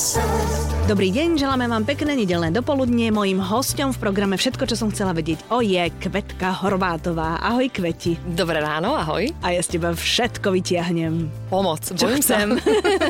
sun. Dobrý deň, želáme vám pekné nedelné dopoludnie. Mojím hostom v programe Všetko, čo som chcela vedieť o je Kvetka Horvátová. Ahoj Kveti. Dobré ráno, ahoj. A ja z teba všetko vytiahnem. Pomoc, Čo bojím chcem.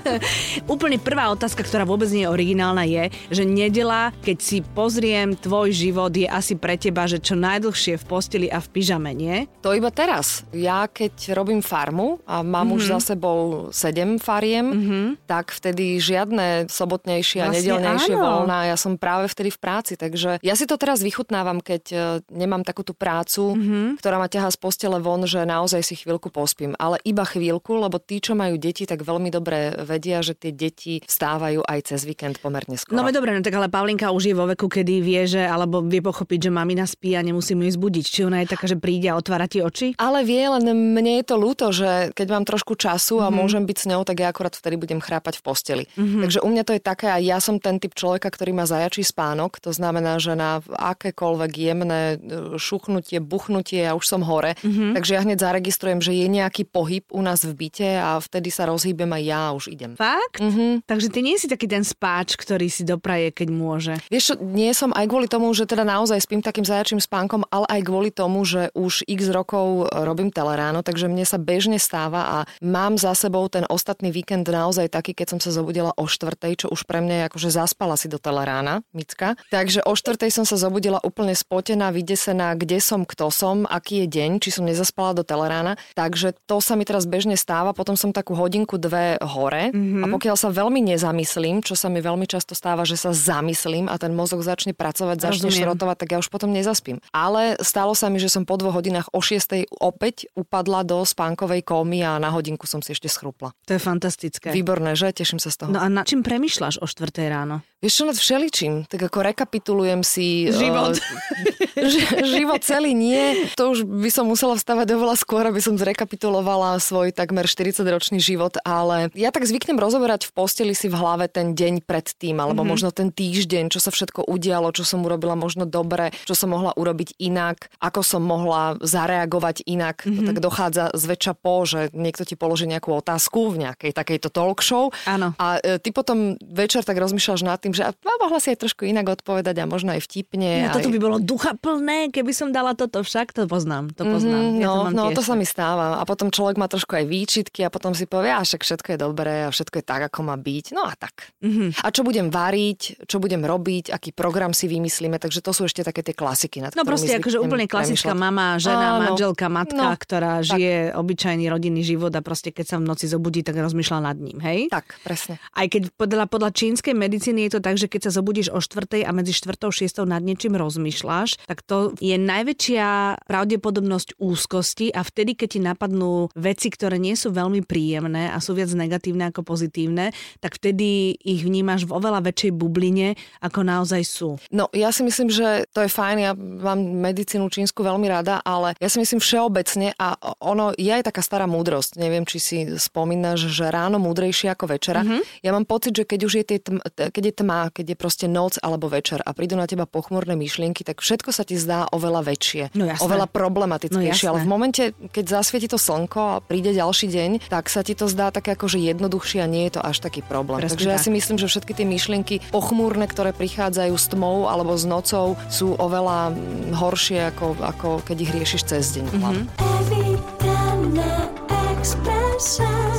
Úplne prvá otázka, ktorá vôbec nie je originálna, je, že nedela, keď si pozriem tvoj život, je asi pre teba, že čo najdlhšie v posteli a v pyžame, nie? To iba teraz. Ja keď robím farmu a mám mm-hmm. už za sebou sedem fariem, mm-hmm. tak vtedy žiadne sobotnejšie a Áno. voľná. Ja som práve vtedy v práci, takže ja si to teraz vychutnávam, keď e, nemám takú tú prácu, mm-hmm. ktorá ma ťahá z postele von, že naozaj si chvíľku pospím. Ale iba chvíľku, lebo tí, čo majú deti, tak veľmi dobre vedia, že tie deti vstávajú aj cez víkend pomerne skoro. No dobre, no tak ale Pavlinka už je vo veku, kedy vie, že, alebo vie pochopiť, že mamina spí a nemusím ju zbudiť. Či ona je taká, že príde a otvára ti oči? Ale vie, len mne je to ľúto, že keď mám trošku času a Mhm. môžem byť s ňou, tak ja akorát vtedy budem chrápať v posteli. Takže u mňa to je také, a ja som ten typ človeka, ktorý má zajačí spánok, to znamená, že na akékoľvek jemné e, šuchnutie, buchnutie, ja už som hore. Mhm. Takže ja hneď zaregistrujem, že je nejaký pohyb u nás v byte a vtedy sa rozhýbem a ja už idem. Fakt? Mhm. Takže ty nie si taký ten spáč, ktorý si dopraje, keď môže. Vieš čo, nie som aj kvôli tomu, že teda naozaj spím takým zajačím spánkom, ale aj kvôli tomu, že už x rokov robím teleráno, takže mne sa bežne stáva a mám za sebou ten ostatný víkend naozaj taký, keď som sa zobudila o štvrtej, čo už pre mňa je akože zaspala si do telerána, Micka. Takže o štvrtej som sa zobudila úplne spotená, vydesená, kde som, kto som, aký je deň, či som nezaspala do telerána. Takže to sa mi teraz bežne stáva, potom som takú hodinku, dve hore mm-hmm. a pokiaľ sa veľmi nezamyslím, čo sa mi veľmi často stáva, že sa zamyslím a ten mozog začne pracovať, začne Rozumiem. šrotovať, tak ja už potom nezaspím. Ale stalo sa mi, že som po dvoch hodinách o šiestej opäť upadla do spánkovej kómy a na hodinku som si ešte schrupla. To je fantastické. Výborné, že? Teším sa z toho. No a na čím premyšľaš o 4 ráno? Vieš čo, nad všeličím. Tak ako rekapitulujem si... Život. eh, ži- život celý nie. To už by som musela vstávať oveľa skôr, aby som zrekapitulovala svoj takmer 40-ročný život, ale ja tak zvyknem rozoberať v posteli si v hlave ten deň predtým, alebo mm-hmm. možno ten týždeň, čo sa všetko udialo, čo som urobila možno dobre, čo som mohla urobiť inak, ako som mohla zareagovať inak. Mm-hmm. To tak dochádza zväčša po, že niekto ti položí nejakú otázku v nejakej takejto talk show Áno. a e, ty potom večer tak rozmýšľaš nad tým, že a mohla si aj trošku inak odpovedať a možno aj vtipne. No, toto aj... by bolo ducha plné, keby som dala toto však, to poznám, to poznám. Mhm, Ja no, to mám no tiež to sa tak. mi stáva. A potom človek má trošku aj výčitky a potom si povie, a však všetko je dobré a všetko je tak, ako má byť. No a tak. Mhm. A čo budem variť, čo budem robiť, aký program si vymyslíme, takže to sú ešte také tie klasiky. Nad No proste akože úplne klasická mama, žena, Áno. manželka, matka, No, ktorá žije obyčajný rodinný život a proste keď sa v noci zobudí, tak rozmýšľa nad ním, hej? Tak, presne. Aj keď podľa, podľa čínskej medicíny je to tak, že keď sa zobudíš o 4. a medzi 4. a 6. nad niečím rozmýšľaš, tak to je najväčšia pravdepodobnosť úzkosti a vtedy, keď ti napadnú veci, ktoré nie sú veľmi príjemné a sú viac negatívne ako pozitívne, tak vtedy ich vnímaš v oveľa väčšej bubline, ako naozaj sú. No, ja si myslím, že to je fajn, ja mám medicínu čínsku veľmi rada, ale ja si myslím všeobecne a ono je aj taká stará múdrosť, neviem, či si spomínaš, že ráno múdrejšie ako večera. Mhm. Mm-hmm. Ja mám pocit, že keď už je, tie tm- keď je tma, keď je proste noc alebo večer a prídu na teba pochmurné myšlienky, tak všetko sa ti zdá oveľa väčšie, No jasné. oveľa problematickejšie, No ale jasné. v momente, keď zasvieti to slnko a príde ďalší deň, tak sa ti to zdá také akože jednoduchšie a nie je to až taký problém. Presne Takže ja tak. si myslím, že všetky tie myšlienky pochmúrne, ktoré prichádzajú s tmou alebo s nocou, sú oveľa mm, horšie, ako, ako keď ich riešiš cez deň. Mm-hmm.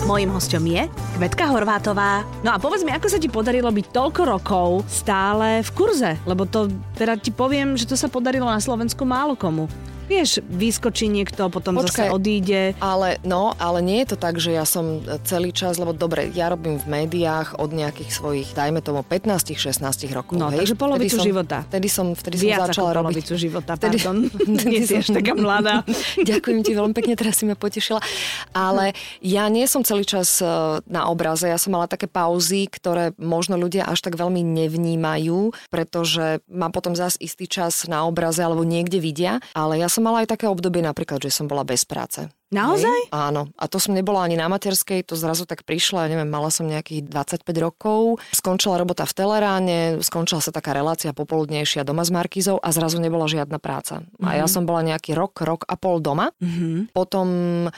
Mojím hostom je Kvetka Horvátová. No a povedz mi, ako sa ti podarilo byť toľko rokov stále v kurze? Lebo to, teda ti poviem, že to sa podarilo na Slovensku málo komu. Vieš, vyskočí niekto, potom zase Počkaj. odíde. Ale no, ale nie je to tak, že ja som celý čas, lebo dobre, ja robím v médiách od nejakých svojich, dajme tomu 15-16 rokov. No, hej? takže polovicu Vtedy som, života. Vtedy som, vtedy som Viac začala ako robiť. polovicu života, Vtedy- pardon. vtedy Nie si až taká mladá. Ďakujem ti veľmi pekne, teraz si ma potešila. Ale ja nie som celý čas e, na obraze, ja som mala také pauzy, ktoré možno ľudia až tak veľmi nevnímajú, pretože mám potom zás istý čas na obraze alebo niekde vidia, ale ja som mala aj také obdobie napríklad, že som bola bez práce. Naozaj? Hej? Áno. A to som nebola ani na materskej, to zrazu tak prišlo, ja neviem, mala som nejakých 25 rokov, skončila robota v Teleráne, skončila sa taká relácia popoludnejšia doma s Markizou a zrazu nebola žiadna práca. Mm-hmm. A ja som bola nejaký rok, rok a pol doma. Mhm. Potom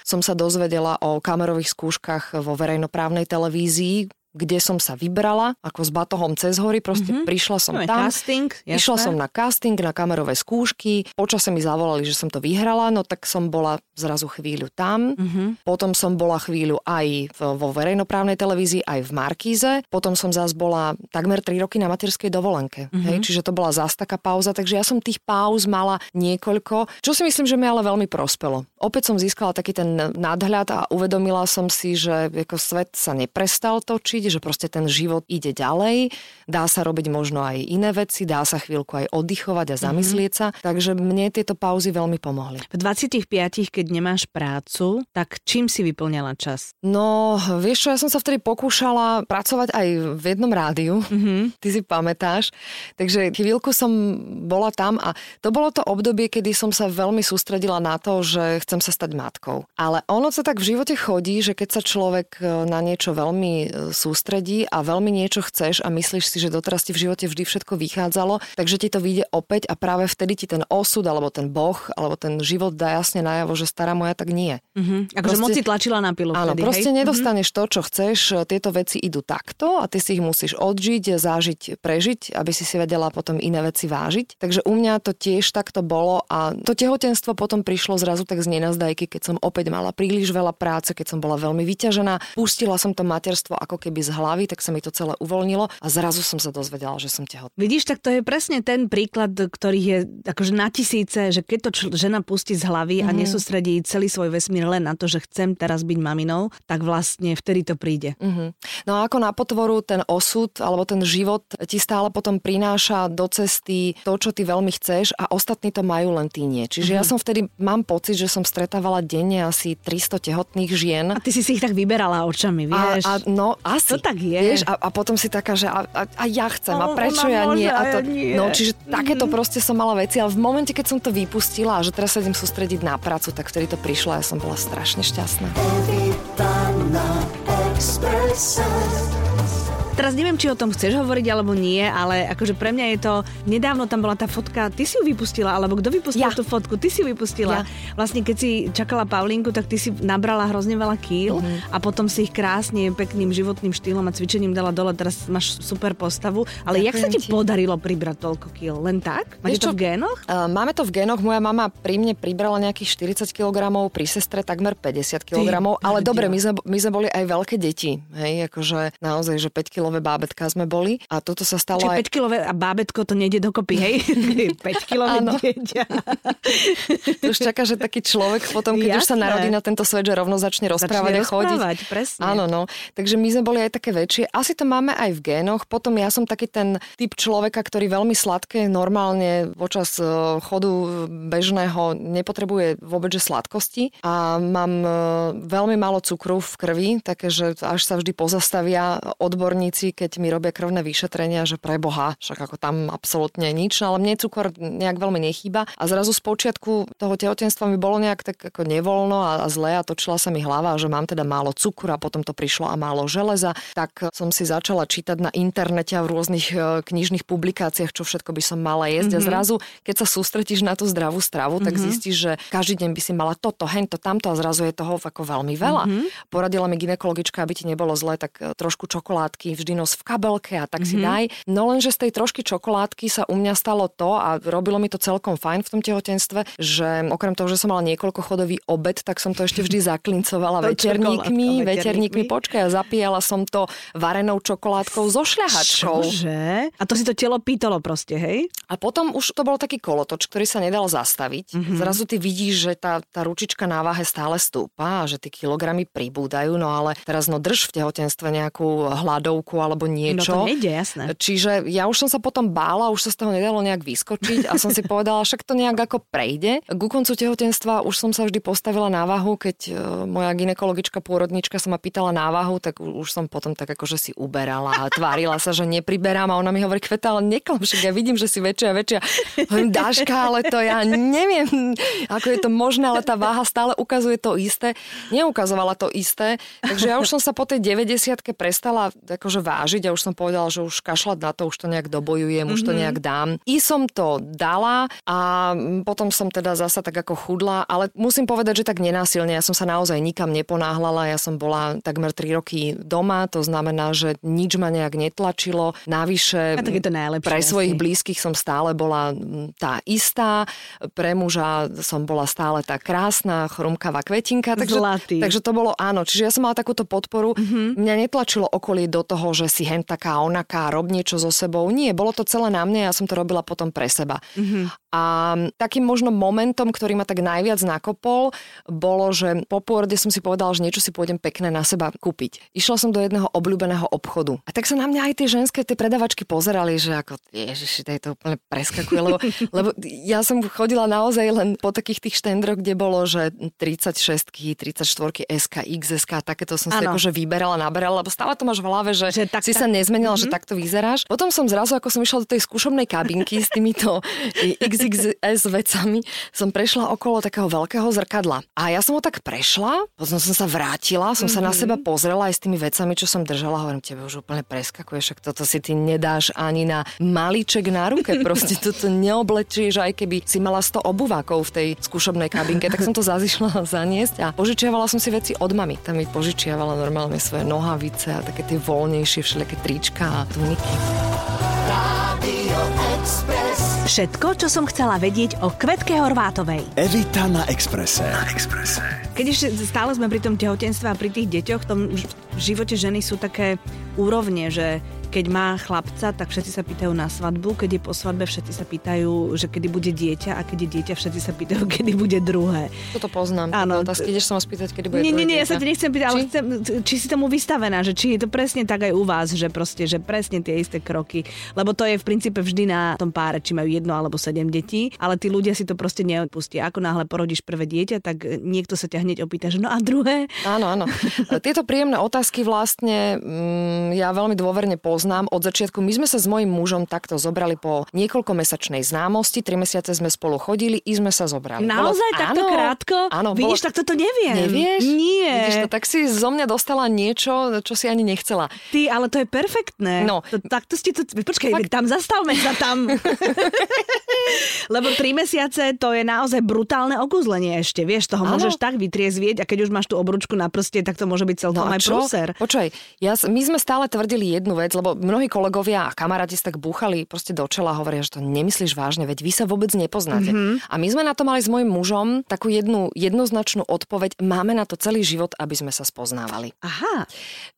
som sa dozvedela o kamerových skúškach vo verejnoprávnej televízii, kde som sa vybrala, ako s batohom cez hory, proste mm-hmm. prišla som no, tam. Casting, jasné. Išla som na casting, na kamerové skúšky, počase mi zavolali, že som to vyhrala, no tak som bola zrazu chvíľu tam. Mm-hmm. Potom som bola chvíľu aj vo verejnoprávnej televízii, aj v Markíze. Potom som zás bola takmer 3 roky na materskej dovolenke. Mm-hmm. Hej, čiže to bola zás taká pauza, takže ja som tých pauz mala niekoľko, čo si myslím, že mi ale veľmi prospelo. Opäť som získala taký ten nadhľad a uvedomila som si, že ako svet sa neprestal točiť, že proste ten život ide ďalej, dá sa robiť možno aj iné veci, dá sa chvíľku aj oddychovať a mhm. zamyslieť mm-hmm. sa, takže mne tieto pauzy veľmi pomohli. V 25, keď nemáš prácu, tak čím si vyplňala čas? No, vieš čo, ja som sa vtedy pokúšala pracovať aj v jednom rádiu, mm-hmm. ty si pamätáš, takže chvíľku som bola tam a to bolo to obdobie, kedy som sa veľmi sústredila na to, že chcem sa stať matkou. Ale ono sa tak v živote chodí, že keď sa človek e, na niečo veľmi e, sústredí a veľmi niečo chceš a myslíš si, že doteraz ti v živote vždy všetko vychádzalo, takže ti to vyjde opäť a práve vtedy ti ten osud alebo ten boh alebo ten život dá jasne najavo, že stará moja tak nie. Mm-hmm. Akože moc si tlačila na pilu Áno, vtedy, proste hej? nedostaneš mm-hmm. to, čo chceš, tieto veci idú takto a ty si ich musíš odžiť, zážiť, prežiť, aby si si vedela potom iné veci vážiť. Takže u mňa to tiež takto bolo a to tehotenstvo potom prišlo zrazu tak z nenazdajky, keď som opäť mala príliš veľa práce, keď som bola veľmi vyťažená. Pustila som to materstvo ako keby z hlavy, tak sa mi to celé uvoľnilo a zrazu som sa dozvedela, že som tehotná. Vidíš, tak to je presne ten príklad, ktorý je akože na tisíce, že keď to čl- žena pustí z hlavy mm-hmm. a mhm. nesústredí celý svoj vesmír len na to, že chcem teraz byť maminou, tak vlastne vtedy to príde. Mm-hmm. No a ako na potvoru ten osud alebo ten život ti stále potom prináša do cesty to, čo ty veľmi chceš a ostatní to majú len ty nie. Čiže mm-hmm. ja som vtedy, mám pocit, že som stretávala denne asi 300 tehotných žien. A ty si si ich tak vyberala očami, vieš? A, a no, asi. To tak je. Vieš, a, a potom si taká, že a, a, a ja chcem, a prečo ja nie? A to, nie. No, čiže mm-hmm. takéto proste som mala veci, ale v momente, keď som to vypustila a že teraz sa idem sústrediť na prácu, tak vtedy to prišlo a ja som bola strašne šťastná. Teraz neviem, či o tom chceš hovoriť alebo nie, ale akože pre mňa je to, nedávno tam bola tá fotka, ty si ju vypustila, alebo kto vypustil ja. tú fotku, ty si ju vypustila. Ja. Vlastne keď si čakala Paulinku, tak ty si nabrala hrozne veľa kýl mm-hmm. a potom si ich krásne, pekným životným štýlom a cvičením dala dole, teraz máš super postavu. Ale Ďakujem jak sa ti, ti podarilo pribrať toľko kýl? Len tak? Máte to v génoch? Uh, máme to v génoch, moja mama pri mne pribrala nejakých 40 kg, pri sestre takmer 50 kg, ale dobre, my sme, my sme boli aj veľké deti, hej, akože naozaj, že 5 kg kilové bábetka sme boli a toto sa stalo Čiže aj... 5 kilové a bábetko to nejde dokopy, hej? 5 kilové dieťa. to už čaká, že taký človek potom, keď Jasné. už sa narodí na tento svet, že rovno začne rozprávať začne a chodiť. presne. Áno, no. Takže my sme boli aj také väčšie. Asi to máme aj v génoch. Potom ja som taký ten typ človeka, ktorý veľmi sladké normálne počas e, chodu bežného nepotrebuje vôbec že sladkosti a mám e, veľmi málo cukru v krvi, také, že až sa vždy pozastavia odborníci zdravotníci, keď mi robia krvné vyšetrenia, že pre Boha, však ako tam absolútne nič, no ale mne cukor nejak veľmi nechýba. A zrazu z počiatku toho tehotenstva mi bolo nejak tak ako nevoľno a, a zle a točila sa mi hlava, že mám teda málo cukru a potom to prišlo a málo železa, tak som si začala čítať na internete a v rôznych e, knižných publikáciách, čo všetko by som mala jesť. Mm-hmm. A mhm. zrazu, keď sa sústretíš na tú zdravú stravu, tak mm-hmm. zistíš, že každý deň by si mala toto, hento, tamto a zrazu je toho ako veľmi veľa. Mm-hmm. Poradila mi ginekologička, aby ti nebolo zle, tak e, trošku čokoládky, vždy nos v kabelke a tak mm-hmm. si mhm. daj. No lenže z tej trošky čokoládky sa u mňa stalo to a robilo mi to celkom fajn v tom tehotenstve, že okrem toho, že som mala niekoľko chodový obed, tak som to ešte vždy zaklincovala veterníkmi, veterníkmi. Počkaj, a zapíjala som to varenou čokoládkou so šľahačkou. Čože? A to si to telo pýtalo proste, hej? A potom už to bol taký kolotoč, ktorý sa nedal zastaviť. Mm-hmm. Zrazu ty vidíš, že tá, tá ručička na váhe stále stúpa a že tie kilogramy pribúdajú, no ale teraz no drž v tehotenstve nejakú hladovku alebo niečo. No to nejde, jasné. Čiže ja už som sa potom bála, už sa z toho nedalo nejak vyskočiť a som si povedala, však to nejak ako prejde. Ku koncu tehotenstva už som sa vždy postavila na váhu, keď e, moja ginekologička, pôrodnička sa ma pýtala na váhu, tak už som potom tak akože si uberala a tvárila sa, že nepriberám a ona mi hovorí, Kveta, ale neklam, však ja vidím, že si väčšia a väčšia. Hovorím, Dáška, ale to ja neviem, ako je to možné, ale tá váha stále ukazuje to isté. Neukazovala to isté, takže ja už som sa po tej 90 prestala akože vážiť a už som povedala, že už kašľať na to, už to nejak dobojujem, mm-hmm. už to mhm. nejak dám. I som to dala a potom som teda zasa tak ako chudla, ale musím povedať, že tak nenásilne. Ja som sa naozaj nikam neponáhlala, ja som bola takmer 3 roky doma, to znamená, že nič ma nejak netlačilo. Navyše a tak je to najlepšie, pre svojich asi. blízkych som stále bola tá istá, pre muža som bola stále tá krásna, chrumkavá kvetinka. Takže, Zlatý. takže to bolo áno. Čiže ja som mala takúto podporu. Mm-hmm. Mňa netlačilo okolie do toho, že si hen taká onaká, rob niečo so sebou. Nie, bolo to celé na mne, ja som to robila potom pre seba. Mm-hmm. A takým možno momentom, ktorý ma tak najviac nakopol, bolo, že po pôrode som si povedala, že niečo si pôjdem pekné na seba kúpiť. Išla som do jedného obľúbeného obchodu. A tak sa na mňa aj tie ženské, tie predavačky pozerali, že ako, ježiši, to úplne preskakuje, lebo, lebo ja som chodila naozaj len po takých tých štendroch, kde bolo, že 36 34 SK, XSK, takéto som si akože vyberala, naberala, lebo stále to máš v hlave, že, že tak, si tak, sa nezmenila, mm-hmm. že mhm. takto vyzeráš. Potom som zrazu, ako som išla do tej skúšobnej kabinky s týmito XXS vecami som prešla okolo takého veľkého zrkadla. A ja som ho tak prešla, potom som sa vrátila, som mm-hmm. sa na mhm. seba pozrela aj s tými vecami, čo som držala. Hovorím, tebe už úplne preskakuje, však toto si ty nedáš ani na maliček na ruke. Proste toto neoblečieš, aj keby si mala 100 obuvákov v tej skúšobnej kabinke, tak som to zazišla zaniesť a požičiavala som si veci od mamy. Tam mi požičiavala normálne svoje nohavice a také tie voľnejšie všelijaké trička a tuniky. Všetko, čo som chcela vedieť o Kvetke Horvátovej. Evita na Exprese. Na Exprese. Keď ešte stále sme pri tom tehotenstve a pri tých deťoch, v tom živote ženy sú také úrovne, že keď má chlapca, tak všetci sa pýtajú na svadbu, keď je po svadbe, všetci sa pýtajú, že kedy bude dieťa a keď je dieťa, všetci sa pýtajú, kedy bude druhé. Toto poznám. Áno. Otázky, ideš sa ma spýtať, kedy bude Nie, nie, nie, ja sa ti nechcem pýtať, či? ale chcem, či si tomu vystavená, že či je to presne tak aj u vás, že proste, že presne tie isté kroky. Lebo to je v princípe vždy na tom páre, či majú jedno alebo sedem detí, ale tí ľudia si to proste neodpustia. Ako náhle porodíš prvé dieťa, tak niekto sa ťa hneď opýta, že no a druhé? Áno, áno. Tieto príjemné otázky vlastne mm, ja veľmi dôverne poznám. Od začiatku my sme sa s mojim mužom takto zobrali po niekoľkomesačnej známosti, tri mesiace sme spolu chodili i sme sa zobrali. Naozaj bolo, takto áno, krátko? Áno. Vidíš, bolo... tak toto neviem. Nevieš? Nie. Vidíš to, tak si zo mňa dostala niečo, čo si ani nechcela. Ty, ale to je perfektné. No. To, takto ste to... Počkaj, tak... tam zastavme sa tam. Lebo tri mesiace to je naozaj brutálne okúzlenie ešte. Vieš, toho ano. môžeš tak vytriezvieť a keď už máš tú obručku na prste, tak to môže byť celkom no aj prúser. Počkaj, ja, my sme stále tvrdili jednu vec, lebo mnohí kolegovia a kamaráti sa tak búchali proste do čela a hovoria, že to nemyslíš vážne, veď vy sa vôbec nepoznáte. Mm-hmm. A my sme na to mali s mojim mužom takú jednu jednoznačnú odpoveď, máme na to celý život, aby sme sa spoznávali. Aha.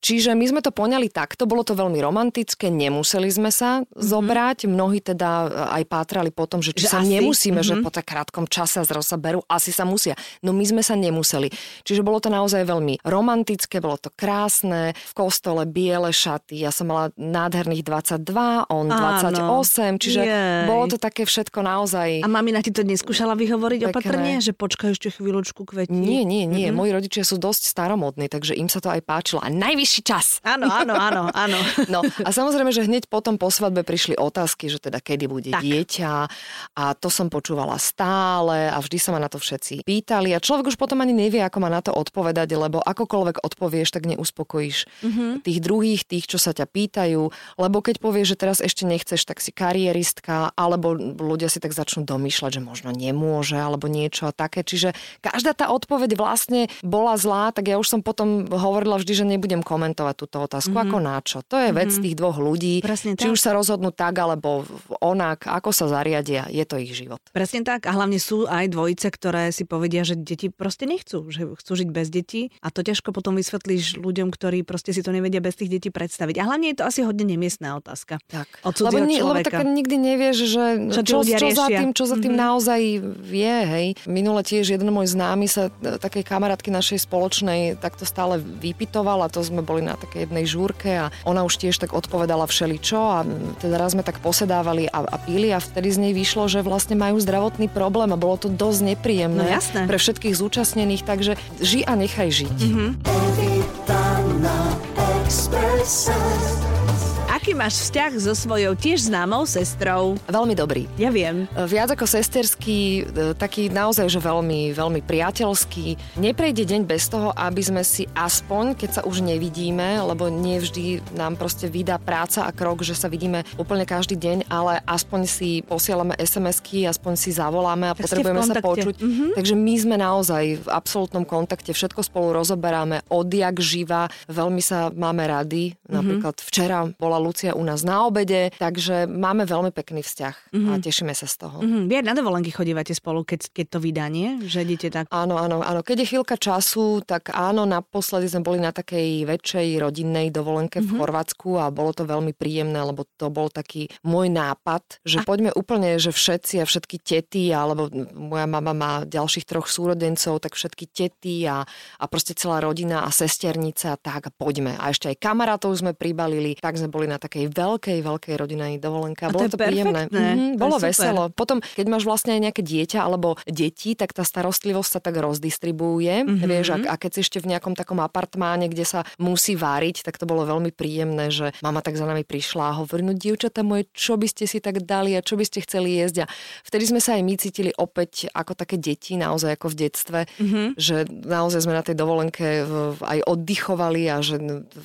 Čiže my sme to poňali takto, bolo to veľmi romantické, nemuseli sme sa mm-hmm. zobrať, mnohí teda aj pátrali po tom, že či že sa asi? nemusíme, mm-hmm. že po tak krátkom čase zrazu sa berú, asi sa musia. No my sme sa nemuseli. Čiže bolo to naozaj veľmi romantické, bolo to krásne, v kostole biele šaty, ja som mala nádherných 22, on Áno. 28, čiže Jej. bolo to také všetko naozaj... A mamina ti to neskúšala vyhovoriť pekné. opatrne, že počkaj ešte chvíľočku kveti? Nie, nie, nie. Mm-hmm. Moji rodičia sú dosť staromodní, takže im sa to aj páčilo. A najvyšší čas. Áno, áno, áno, áno. No a samozrejme, že hneď potom po svadbe prišli otázky, že teda kedy bude tak. dieťa a to som počúvala stále a vždy sa ma na to všetci pýtali a človek už potom ani nevie, ako ma na to odpovedať, lebo akokoľvek odpovieš, tak neuspokojíš mm-hmm. tých druhých, tých, čo sa ťa pýtajú, lebo keď povieš, že teraz ešte nechceš, tak si karieristka, alebo ľudia si tak začnú domýšľať, že možno nemôže, alebo niečo také. Čiže každá tá odpoveď vlastne bola zlá, tak ja už som potom hovorila vždy, že nebudem komentovať túto otázku, mm-hmm. ako na čo. To je vec mm-hmm. tých dvoch ľudí, Presne či tak. už sa rozhodnú tak, alebo onak, ako sa zariadia, je to ich život. Presne tak a hlavne sú aj dvojice, ktoré si povedia, že deti proste nechcú, že chcú žiť bez detí a to ťažko potom vysvetlíš ľuďom, ktorí proste si to nevedia bez tých detí predstaviť. A hlavne je to asi hodne nemiestná otázka. Tak. Od lebo, ni, lebo tak nikdy nevieš, že čo, čo, čo za tým, čo za tým mm-hmm. naozaj vie. Hej. Minule tiež jeden môj známy sa e, takej kamarátky našej spoločnej takto stále vypitoval a to sme boli na takej jednej žúrke a ona už tiež tak odpovedala všeličo a teda raz sme tak posedávali a, a pili a vtedy z nej vyšlo, že vlastne majú zdravotný problém a bolo to dosť nepríjemné no, pre všetkých zúčastnených, takže ži a nechaj žiť. Mm-hmm Aký máš vzťah so svojou tiež známou sestrou? Veľmi dobrý. Ja viem. Viac ako sesterský, e, taký naozaj, že veľmi, veľmi priateľský. Neprejde deň bez toho, aby sme si aspoň, keď sa už nevidíme, lebo nie vždy nám proste vydá práca a krok, že sa vidíme úplne každý deň, ale aspoň si posielame SMS-ky, aspoň si zavoláme a tak potrebujeme sa počuť. Mm-hmm. Takže my sme naozaj v absolútnom kontakte, všetko spolu rozoberáme, odjak živa, veľmi sa máme rady. Mm-hmm. Napríklad včera bola Lucia u nás na obede, takže máme veľmi pekný vzťah mm-hmm. a mhm. tešíme sa z toho. Mm-hmm. Vy aj na dovolenky chodívate spolu, keď, keď to vydanie, že idete tak? Áno, áno, áno. Keď je chvíľka času, tak áno, naposledy sme boli na takej väčšej rodinnej dovolenke mm-hmm. v mhm. Chorvátsku a bolo to veľmi príjemné, lebo to bol taký môj nápad, že a... poďme úplne, že všetci a všetky tety, alebo moja mama má ďalších troch súrodencov, tak všetky tety a, a proste celá rodina a sesternica a tak a poďme. A ešte aj kamarátov sme pribalili, tak sme boli na takej veľkej, veľkej rodinnej dovolenke. Bolo to, to príjemné. Mm-hmm, bolo veselo. Potom, keď máš vlastne aj nejaké dieťa alebo deti, tak tá starostlivosť sa tak rozdistribuuje. Mm-hmm. Vieš, a, a keď si ešte v nejakom takom apartmáne, kde sa musí váriť, tak to bolo veľmi príjemné, že mama tak za nami prišla a hovorí, no dievčatá moje, čo by ste si tak dali a čo by ste chceli jesť. A vtedy sme sa aj my cítili opäť ako také deti, naozaj ako v detstve, mm-hmm. že naozaj sme na tej dovolenke aj oddychovali a že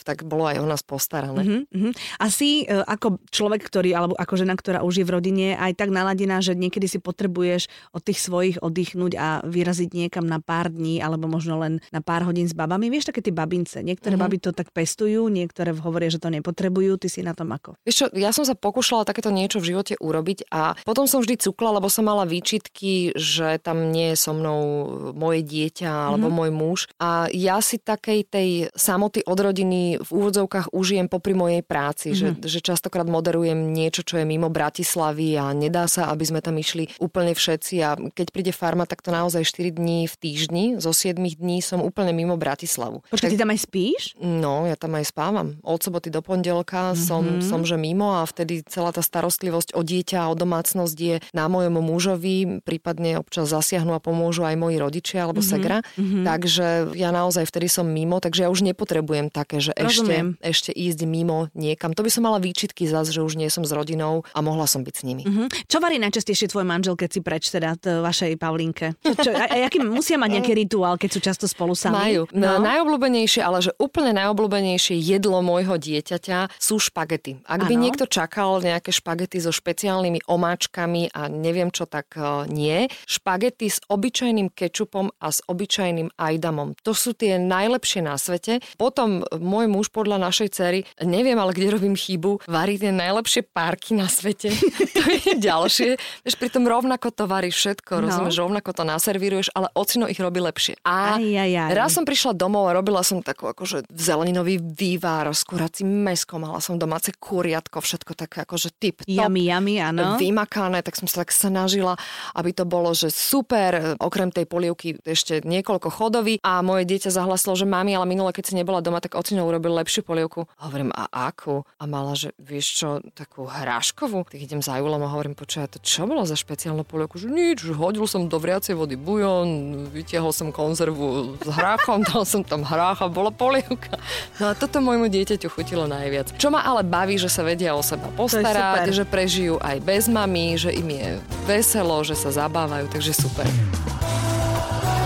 tak bolo aj o nás postarané. Mm-hmm. Asi e, ako človek, ktorý, alebo ako žena, ktorá už je v rodine, aj tak naladená, že niekedy si potrebuješ od tých svojich oddychnúť a vyraziť niekam na pár dní, alebo možno len na pár hodín s babami. Vieš, také tie babince. Niektoré mm-hmm. baby to tak pestujú, niektoré hovoria, že to nepotrebujú. Ty si na tom ako? Vieš čo, ja som sa pokúšala takéto niečo v živote urobiť a potom som vždy cukla, lebo som mala výčitky, že tam nie je so mnou moje dieťa alebo mm-hmm. môj muž. A ja si takej tej samoty od rodiny v úvodzovkách užijem popri mojej práci, mm-hmm. Že, že častokrát moderujem niečo, čo je mimo Bratislavy a nedá sa, aby sme tam išli úplne všetci a keď príde farma, tak to naozaj 4 dní v týždni, zo 7 dní som úplne mimo Bratislavu. Počkaj, tak... ty tam aj spíš? No, ja tam aj spávam. Od soboty do pondelka mm-hmm. som, som že mimo a vtedy celá tá starostlivosť o dieťa a o domácnosť je na mojom mužovi, prípadne občas zasiahnu a pomôžu aj moji rodičia alebo mm-hmm. segra. Mm-hmm. Takže ja naozaj vtedy som mimo, takže ja už nepotrebujem také, že ešte, ešte ísť mimo niekam. To by som mala výčitky zase, že už nie som s rodinou a mohla som byť s nimi. Mm-hmm. Čo varí najčastejšie tvoj manžel, keď si preč teda vašej Pavlinke? Čo, čo, a, a aký musia mať nejaký rituál, keď sú často spolu sami? Majú. No. Najobľúbenejšie, ale že úplne najobľúbenejšie jedlo môjho dieťaťa sú špagety. Ak by ano. niekto čakal nejaké špagety so špeciálnymi omáčkami a neviem čo, tak uh, nie. Špagety s obyčajným kečupom a s obyčajným ajdamom. To sú tie najlepšie na svete. Potom môj muž podľa našej cery, neviem ale kde robím chybu, varí tie najlepšie párky na svete. to je ďalšie. Vieš, pritom rovnako to varí všetko, no. rozumieš, rovnako to naservíruješ, ale ocino ich robí lepšie. A aj, aj, aj. raz som prišla domov a robila som takú akože zeleninový vývar s kuracím meskom, mala som domáce kuriatko, všetko také akože typ top. Yummy, yummy, áno. Vymakané, tak som sa tak snažila, aby to bolo, že super, okrem tej polievky ešte niekoľko chodový a moje dieťa zahlasilo, že mami, ale minule, keď si nebola doma, tak ocino urobil lepšiu polievku. Hovorím, a akú? A mala, že vieš čo, takú hráškovú. Tak idem za Julom a hovorím, počúaj, to čo bolo za špeciálnu polievku? Že nič, hodil som do vriacej vody bujon, vytiahol som konzervu s hráchom, dal som tam hrách a bola polievka. No a toto môjmu dieťaťu chutilo najviac. Čo ma ale baví, že sa vedia o seba postarať, že prežijú aj bez mami, že im je veselo, že sa zabávajú, takže super.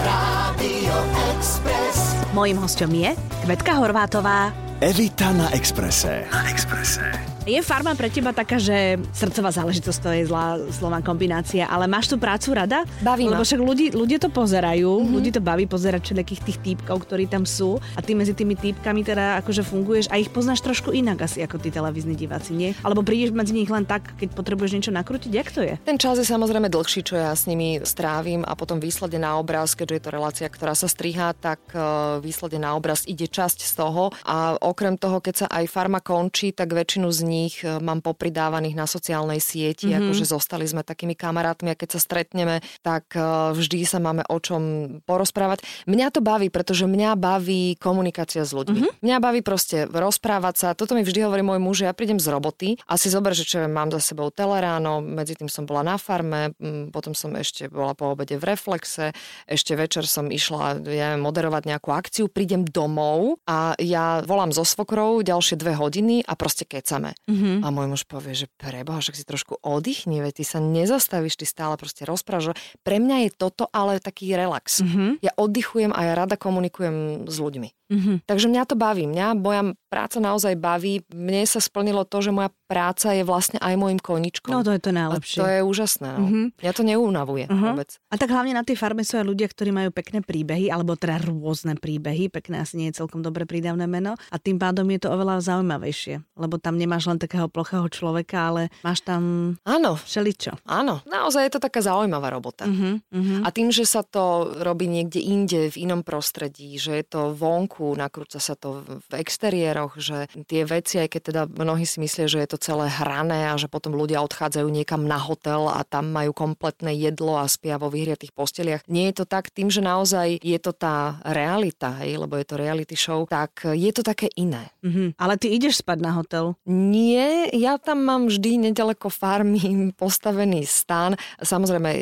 Rádio Express. Mojím hostom je Kvetka Horvátová. Evita na Exprese. Na Exprese. Je farma pre teba taká, že srdcová záležitosť to je zlá slová kombinácia, ale máš tú prácu rada? Baví Lebo však ľudí, ľudia to pozerajú, mm-hmm. ľudí to baví pozerať všetkých tých týpkov, ktorí tam sú a ty medzi tými týpkami teda akože funguješ a ich poznáš trošku inak asi ako tí televízni diváci, nie? Alebo prídeš medzi nich len tak, keď potrebuješ niečo nakrútiť, jak to je? Ten čas je samozrejme dlhší, čo ja s nimi strávim a potom výsledne na obraz, keďže je to relácia, ktorá sa strihá, tak e, výsledne na obraz ide časť z toho a okrem toho, keď sa aj farma končí, tak väčšinu z nich nich e, mám popridávaných na sociálnej sieti, mm-hmm. akože zostali sme takými kamarátmi a keď sa stretneme, tak e, vždy sa máme o čom porozprávať. Mňa to baví, pretože mňa baví komunikácia s ľuďmi. Mm-hmm. Mňa baví proste rozprávať sa. Toto mi vždy hovorí môj muž, že ja prídem z roboty a si zober, že čo mám za sebou teleráno, medzi tým som bola na farme, potom som ešte bola po obede v Reflexe, ešte večer som išla ja moderovať nejakú akciu, prídem domov a ja volám so svokrou ďalšie dve hodiny a proste kecame. Mm-hmm. A môj muž povie, že preboha, že si trošku oddychni, veď ty sa nezastavíš, ty stále proste rozprávaš. Pre mňa je toto ale taký relax. Mm-hmm. Ja oddychujem a ja rada komunikujem s ľuďmi. Mm-hmm. Takže mňa to baví. Mňa moja práca naozaj baví. Mne sa splnilo to, že moja práca je vlastne aj môjim koničkom. No to je to najlepšie. A to je úžasné. No. Mm-hmm. Mňa to neunavuje uh-huh. vôbec. A tak hlavne na tej farme sú aj ľudia, ktorí majú pekné príbehy, alebo teda rôzne príbehy. Pekné asi nie je celkom dobre prídavné meno. A tým pádom je to oveľa zaujímavejšie. Lebo tam nemáš len takého plochého človeka, ale máš tam Áno. všeličo. Áno. Naozaj je to taká zaujímavá robota. Uh-huh. Uh-huh. A tým, že sa to robí niekde inde, v inom prostredí, že je to vonku, nakrúca sa to v exteriéroch, že tie veci, aj keď teda mnohí si myslia, že je to celé hrané a že potom ľudia odchádzajú niekam na hotel a tam majú kompletné jedlo a spia vo vyhriatých posteliach. Nie je to tak tým, že naozaj je to tá realita, hej, lebo je to reality show, tak je to také iné. Mm-hmm. Ale ty ideš spať na hotel? Nie, ja tam mám vždy nedaleko farmy postavený stan. Samozrejme, e,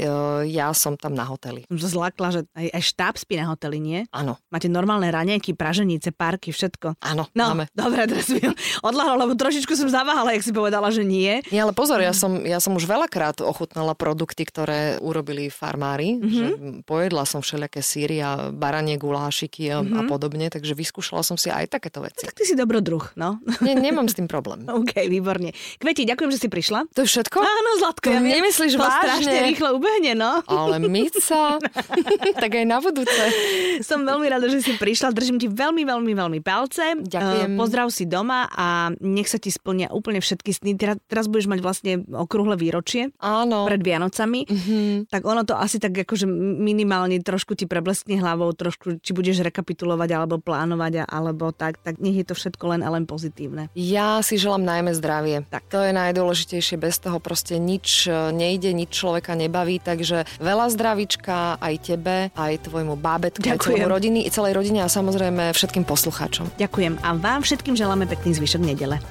ja som tam na hoteli. Som zlakla, že aj, aj štáb spí na hoteli, nie? Áno. Máte normálne raňajky, praženice, parky, všetko. Áno, no, máme. Dobre, teraz mi odľahlo, lebo trošičku som zaváhala, jak si povedala, že nie. Nie, ale pozor, ja som, ja som už veľakrát ochutnala produkty, ktoré urobili farmári. Mm-hmm. Že pojedla som všelijaké síry a baranie gulášiky a, mm-hmm. a mhm. podobne, takže vyskúšala som si aj takéto veci. Tak ty si dobrodruh, no. Nie, nemám s tým problém. OK, výborne. Kveti, ďakujem, že si prišla. To je všetko? Áno, Zlatko. To ja nemyslíš to vážne? strašne rýchlo ubehne, no. Ale Mica, tak aj na budúce. Som veľmi rada, že si prišla. Držím ti veľmi, veľmi, veľmi palce. Ďakujem. Uh, pozdrav si doma a nech sa ti splnia úplne všetky sny. Teraz, teraz budeš mať vlastne okrúhle výročie. Áno. Pred Vianocami. Mm-hmm. Tak ono to asi tak akože minimálne trošku ti prebleskne hlavou, trošku či budeš rekapitulovať alebo plánovať alebo tak, tak nech je to všetko len a len pozitívne. Ja si želám najmä zdravie. Tak. To je najdôležitejšie. Bez toho proste nič e, nejde, nič človeka nebaví, takže veľa zdravička aj tebe, aj tvojmu bábetku, aj tvojmu rodiny, celej rodine a samozrejme všetkým poslucháčom. Ďakujem a vám všetkým želáme pekný zvyšok nedele.